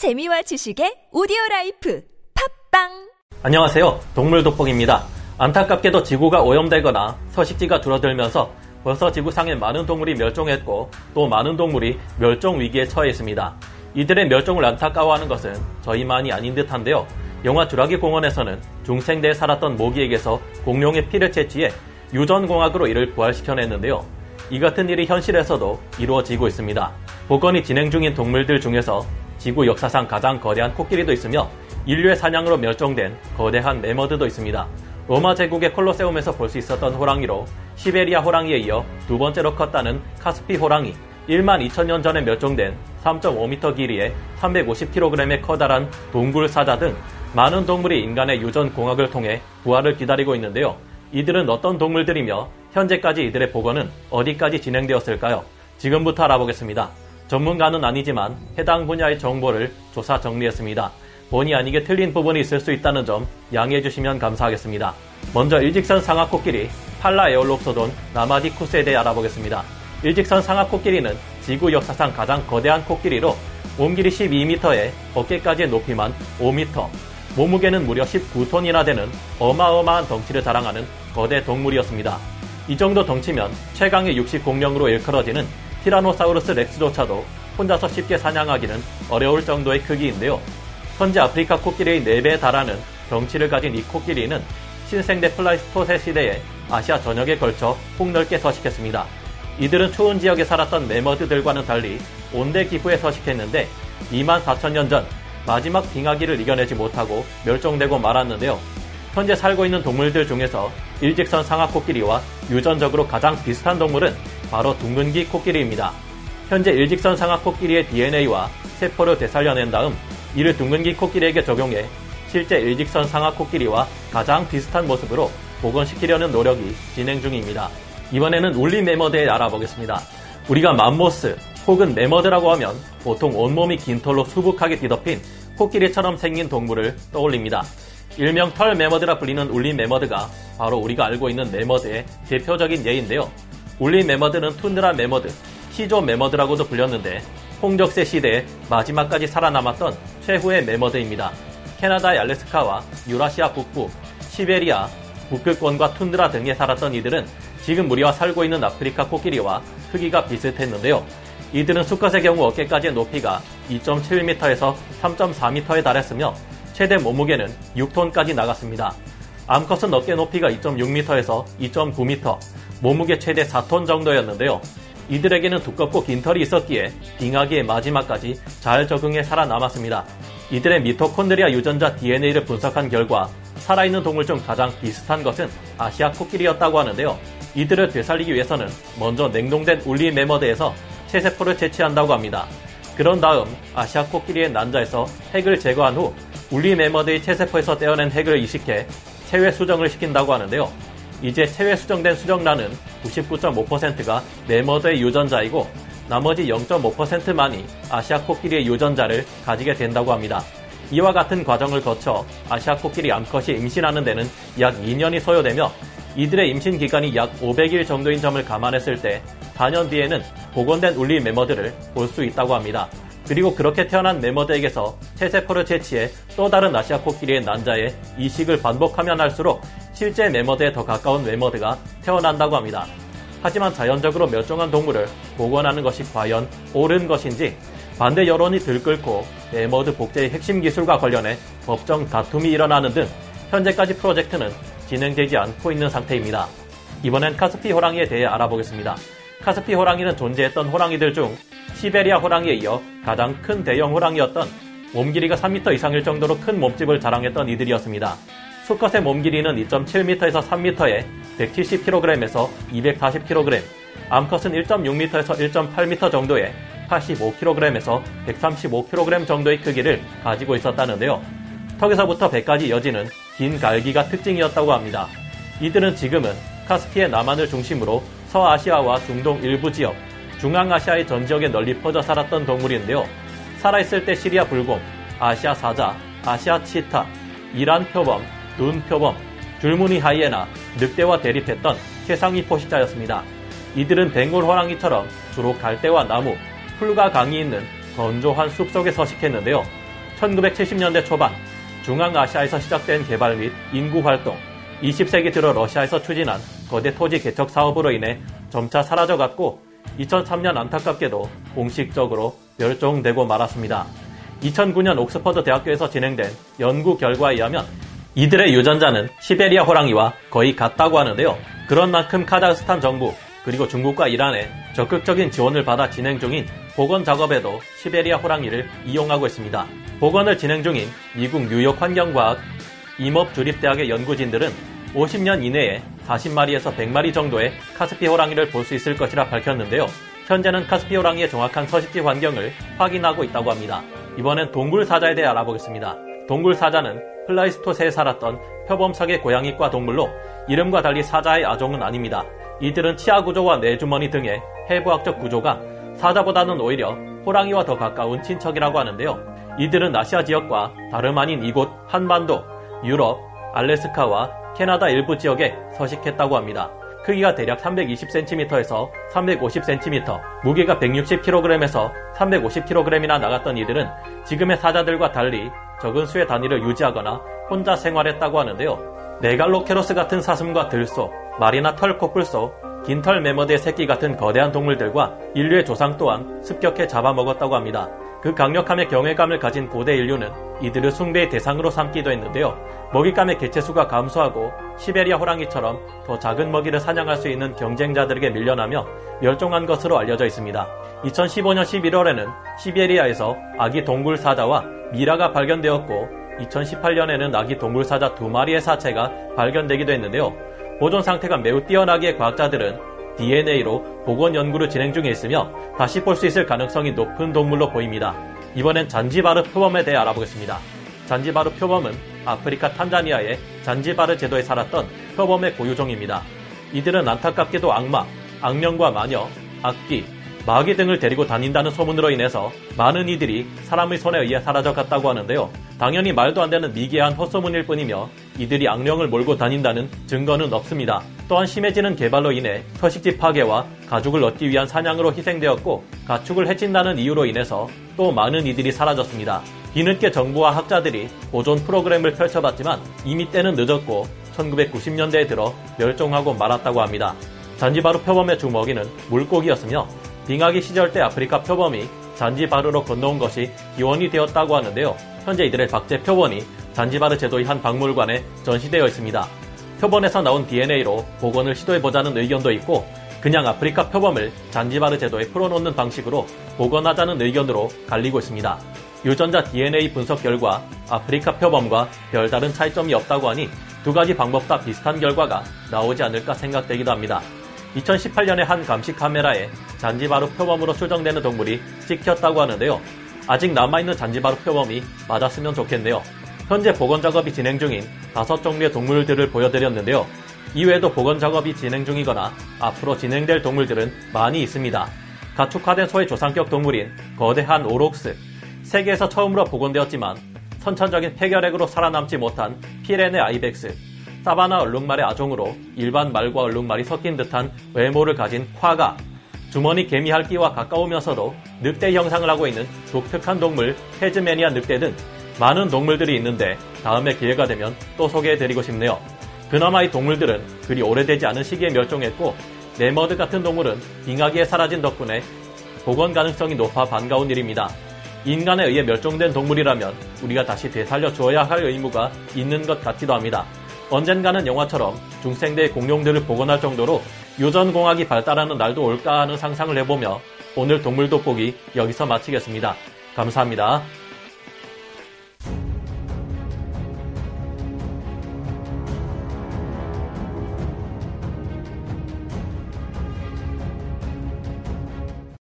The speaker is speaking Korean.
재미와 지식의 오디오 라이프 팟빵 안녕하세요. 동물 돋보기입니다. 안타깝게도 지구가 오염되거나 서식지가 줄어들면서 벌써 지구상에 많은 동물이 멸종했고 또 많은 동물이 멸종 위기에 처해 있습니다. 이들의 멸종을 안타까워하는 것은 저희만이 아닌 듯한데요. 영화 주라기 공원에서는 중생대에 살았던 모기에게서 공룡의 피를 채취해 유전공학으로 이를 부활시켜냈는데요. 이 같은 일이 현실에서도 이루어지고 있습니다. 복원이 진행 중인 동물들 중에서 지구 역사상 가장 거대한 코끼리도 있으며 인류의 사냥으로 멸종된 거대한 매머드도 있습니다. 로마 제국의 콜로세움에서 볼 수 있었던 호랑이로 시베리아 호랑이에 이어 두 번째로 컸다는 카스피 호랑이, 1만 2천년 전에 멸종된 3.5m 길이의 350kg의 커다란 동굴 사자 등 많은 동물이 인간의 유전 공학을 통해 부활을 기다리고 있는데요. 이들은 어떤 동물들이며 현재까지 이들의 복원은 어디까지 진행되었을까요? 지금부터 알아보겠습니다. 전문가는 아니지만 해당 분야의 정보를 조사 정리했습니다. 본의 아니게 틀린 부분이 있을 수 있다는 점 양해해 주시면 감사하겠습니다. 먼저 일직선 상하코끼리 팔라 에올롭소돈 나마디쿠스에 대해 알아보겠습니다. 일직선 상하코끼리는 지구 역사상 가장 거대한 코끼리로 몸길이 12m에 어깨까지의 높이만 5m, 몸무게는 무려 19톤이나 되는 어마어마한 덩치를 자랑하는 거대 동물이었습니다. 이 정도 덩치면 최강의 육식 공룡으로 일컬어지는 티라노사우루스 렉스조차도 혼자서 쉽게 사냥하기는 어려울 정도의 크기인데요. 현재 아프리카 코끼리의 4배에 달하는 덩치를 가진 이 코끼리는 신생대 플라이스토세 시대에 아시아 전역에 걸쳐 폭넓게 서식했습니다. 이들은 추운 지역에 살았던 매머드들과는 달리 온대 기후에 서식했는데 2만 4천 년 전 마지막 빙하기를 이겨내지 못하고 멸종되고 말았는데요. 현재 살고 있는 동물들 중에서 일직선 상하 코끼리와 유전적으로 가장 비슷한 동물은 바로 둥근기 코끼리입니다. 현재 일직선 상하코끼리의 DNA와 세포를 되살려낸 다음 이를 둥근기 코끼리에게 적용해 실제 일직선 상하코끼리와 가장 비슷한 모습으로 복원시키려는 노력이 진행 중입니다. 이번에는 울리 매머드에 알아보겠습니다. 우리가 맘모스 혹은 매머드라고 하면 보통 온몸이 긴 털로 수북하게 뒤덮인 코끼리처럼 생긴 동물을 떠올립니다. 일명 털 매머드라 불리는 울리 매머드가 바로 우리가 알고 있는 매머드의 대표적인 예인데요. 울리 매머드는 툰드라 매머드, 시조 매머드라고도 불렸는데 홍적세 시대에 마지막까지 살아남았던 최후의 매머드입니다. 캐나다의 알래스카와 유라시아 북부, 시베리아, 북극권과 툰드라 등에 살았던 이들은 지금 우리와 살고 있는 아프리카 코끼리와 크기가 비슷했는데요. 이들은 수컷의 경우 어깨까지의 높이가 2.7m에서 3.4m에 달했으며 최대 몸무게는 6톤까지 나갔습니다. 암컷은 어깨 높이가 2.6m에서 2.9m, 몸무게 최대 4톤 정도였는데요. 이들에게는 두껍고 긴 털이 있었기에 빙하기의 마지막까지 잘 적응해 살아남았습니다. 이들의 미토콘드리아 유전자 DNA를 분석한 결과 살아있는 동물 중 가장 비슷한 것은 아시아 코끼리였다고 하는데요. 이들을 되살리기 위해서는 먼저 냉동된 울리 매머드에서 체세포를 채취한다고 합니다. 그런 다음 아시아 코끼리의 난자에서 핵을 제거한 후 울리 매머드의 체세포에서 떼어낸 핵을 이식해 체외 수정을 시킨다고 하는데요. 이제 체외 수정된 수정란은 99.5%가 매머드의 유전자이고 나머지 0.5%만이 아시아 코끼리의 유전자를 가지게 된다고 합니다. 이와 같은 과정을 거쳐 아시아 코끼리 암컷이 임신하는 데는 약 2년이 소요되며 이들의 임신 기간이 약 500일 정도인 점을 감안했을 때 4년 뒤에는 복원된 울리 매머드를 볼 수 있다고 합니다. 그리고 그렇게 태어난 매머드에게서 체세포를 채취해 또 다른 아시아 코끼리의 난자에 이식을 반복하면 할수록 실제 매머드에 더 가까운 매머드가 태어난다고 합니다. 하지만 자연적으로 멸종한 동물을 복원하는 것이 과연 옳은 것인지 반대 여론이 들끓고 매머드 복제의 핵심 기술과 관련해 법정 다툼이 일어나는 등 현재까지 프로젝트는 진행되지 않고 있는 상태입니다. 이번엔 카스피 호랑이에 대해 알아보겠습니다. 카스피 호랑이는 존재했던 호랑이들 중 시베리아 호랑이에 이어 가장 큰 대형 호랑이였던 몸 길이가 3m 이상일 정도로 큰 몸집을 자랑했던 이들이었습니다. 수컷의 몸 길이는 2.7m에서 3m에 170kg에서 240kg, 암컷은 1.6m에서 1.8m 정도의 85kg에서 135kg 정도의 크기를 가지고 있었다는데요. 턱에서부터 배까지 이어지는 긴 갈기가 특징이었다고 합니다. 이들은 지금은 카스피의 남한을 중심으로 서아시아와 중동 일부 지역, 중앙아시아의 전 지역에 널리 퍼져 살았던 동물인데요. 살아있을 때 시리아 불곰, 아시아 사자, 아시아 치타, 이란 표범, 눈 표범, 줄무늬 하이에나, 늑대와 대립했던 최상위 포식자였습니다. 이들은 벵골 호랑이처럼 주로 갈대와 나무, 풀과 강이 있는 건조한 숲속에 서식했는데요. 1970년대 초반 중앙아시아에서 시작된 개발 및 인구 활동, 20세기 들어 러시아에서 추진한 거대 토지 개척 사업으로 인해 점차 사라져갔고 2003년 안타깝게도 공식적으로 멸종되고 말았습니다. 2009년 옥스퍼드 대학교에서 진행된 연구 결과에 의하면 이들의 유전자는 시베리아 호랑이와 거의 같다고 하는데요. 그런 만큼 카자흐스탄 정부 그리고 중국과 이란의 적극적인 지원을 받아 진행 중인 복원 작업에도 시베리아 호랑이를 이용하고 있습니다. 복원을 진행 중인 미국 뉴욕 환경과학 임업주립대학의 연구진들은 50년 이내에 40마리에서 100마리 정도의 카스피 호랑이를 볼 수 있을 것이라 밝혔는데요. 현재는 카스피 호랑이의 정확한 서식지 환경을 확인하고 있다고 합니다. 이번엔 동굴 사자에 대해 알아보겠습니다. 동굴 사자는 플라이스토세에 살았던 표범속의 고양이과 동물로 이름과 달리 사자의 아종은 아닙니다. 이들은 치아 구조와 뇌주머니 등의 해부학적 구조가 사자보다는 오히려 호랑이와 더 가까운 친척이라고 하는데요. 이들은 아시아 지역과 다름 아닌 이곳 한반도, 유럽, 알래스카와 캐나다 일부 지역에 서식했다고 합니다. 크기가 대략 320cm에서 350cm, 무게가 160kg에서 350kg이나 나갔던 이들은 지금의 사자들과 달리 적은 수의 단위를 유지하거나 혼자 생활했다고 하는데요. 메갈로케로스 같은 사슴과 들소, 말이나 털코뿔소, 긴털 매머드의 새끼 같은 거대한 동물들과 인류의 조상 또한 습격해 잡아먹었다고 합니다. 그 강력함의 경외감을 가진 고대 인류는 이들을 숭배의 대상으로 삼기도 했는데요. 먹잇감의 개체수가 감소하고 시베리아 호랑이처럼 더 작은 먹이를 사냥할 수 있는 경쟁자들에게 밀려나며 멸종한 것으로 알려져 있습니다. 2015년 11월에는 시베리아에서 아기 동굴 사자와 미라가 발견되었고 2018년에는 아기 동굴 사자 두 마리의 사체가 발견되기도 했는데요. 보존 상태가 매우 뛰어나기에 과학자들은 DNA로 복원 연구를 진행 중에 있으며 다시 볼 수 있을 가능성이 높은 동물로 보입니다. 이번엔 잔지바르 표범에 대해 알아보겠습니다. 잔지바르 표범은 아프리카 탄자니아의 잔지바르 제도에 살았던 표범의 고유종입니다. 이들은 안타깝게도 악마, 악령과 마녀, 악귀, 마귀 등을 데리고 다닌다는 소문으로 인해서 많은 이들이 사람의 손에 의해 사라져갔다고 하는데요. 당연히 말도 안 되는 미개한 헛소문일 뿐이며 이들이 악령을 몰고 다닌다는 증거는 없습니다. 또한 심해지는 개발로 인해 서식지 파괴와 가죽을 얻기 위한 사냥으로 희생되었고 가축을 해친다는 이유로 인해서 또 많은 이들이 사라졌습니다. 뒤늦게 정부와 학자들이 보존 프로그램을 펼쳐봤지만 이미 때는 늦었고 1990년대에 들어 멸종하고 말았다고 합니다. 잔지바르 표범의 주 먹이는 물고기였으며 빙하기 시절 때 아프리카 표범이 잔지바르로 건너온 것이 기원이 되었다고 하는데요. 현재 이들의 박제 표본이 잔지바르 제도의 한 박물관에 전시되어 있습니다. 표본에서 나온 DNA로 복원을 시도해보자는 의견도 있고 그냥 아프리카 표범을 잔지바르 제도에 풀어놓는 방식으로 복원하자는 의견으로 갈리고 있습니다. 유전자 DNA 분석 결과 아프리카 표범과 별다른 차이점이 없다고 하니 두 가지 방법 다 비슷한 결과가 나오지 않을까 생각되기도 합니다. 2018년에 한 감시 카메라에 잔지바르 표범으로 추정되는 동물이 찍혔다고 하는데요. 아직 남아있는 잔지바르 표범이 맞았으면 좋겠네요. 현재 복원 작업이 진행 중인 다섯 종류의 동물들을 보여드렸는데요. 이외에도 복원 작업이 진행 중이거나 앞으로 진행될 동물들은 많이 있습니다. 가축화된 소의 조상격 동물인 거대한 오록스, 세계에서 처음으로 복원되었지만 선천적인 폐결핵으로 살아남지 못한 피레네 아이벡스, 사바나 얼룩말의 아종으로 일반 말과 얼룩말이 섞인 듯한 외모를 가진 콰가, 주머니 개미핥기와 가까우면서도 늑대 형상을 하고 있는 독특한 동물 헤즈메니아 늑대 등 많은 동물들이 있는데 다음에 기회가 되면 또 소개해드리고 싶네요. 그나마 이 동물들은 그리 오래되지 않은 시기에 멸종했고 네머드 같은 동물은 빙하기에 사라진 덕분에 복원 가능성이 높아 반가운 일입니다. 인간에 의해 멸종된 동물이라면 우리가 다시 되살려 주어야 할 의무가 있는 것 같기도 합니다. 언젠가는 영화처럼 중생대의 공룡들을 복원할 정도로 유전공학이 발달하는 날도 올까 하는 상상을 해보며 오늘 동물 돋보기 여기서 마치겠습니다. 감사합니다.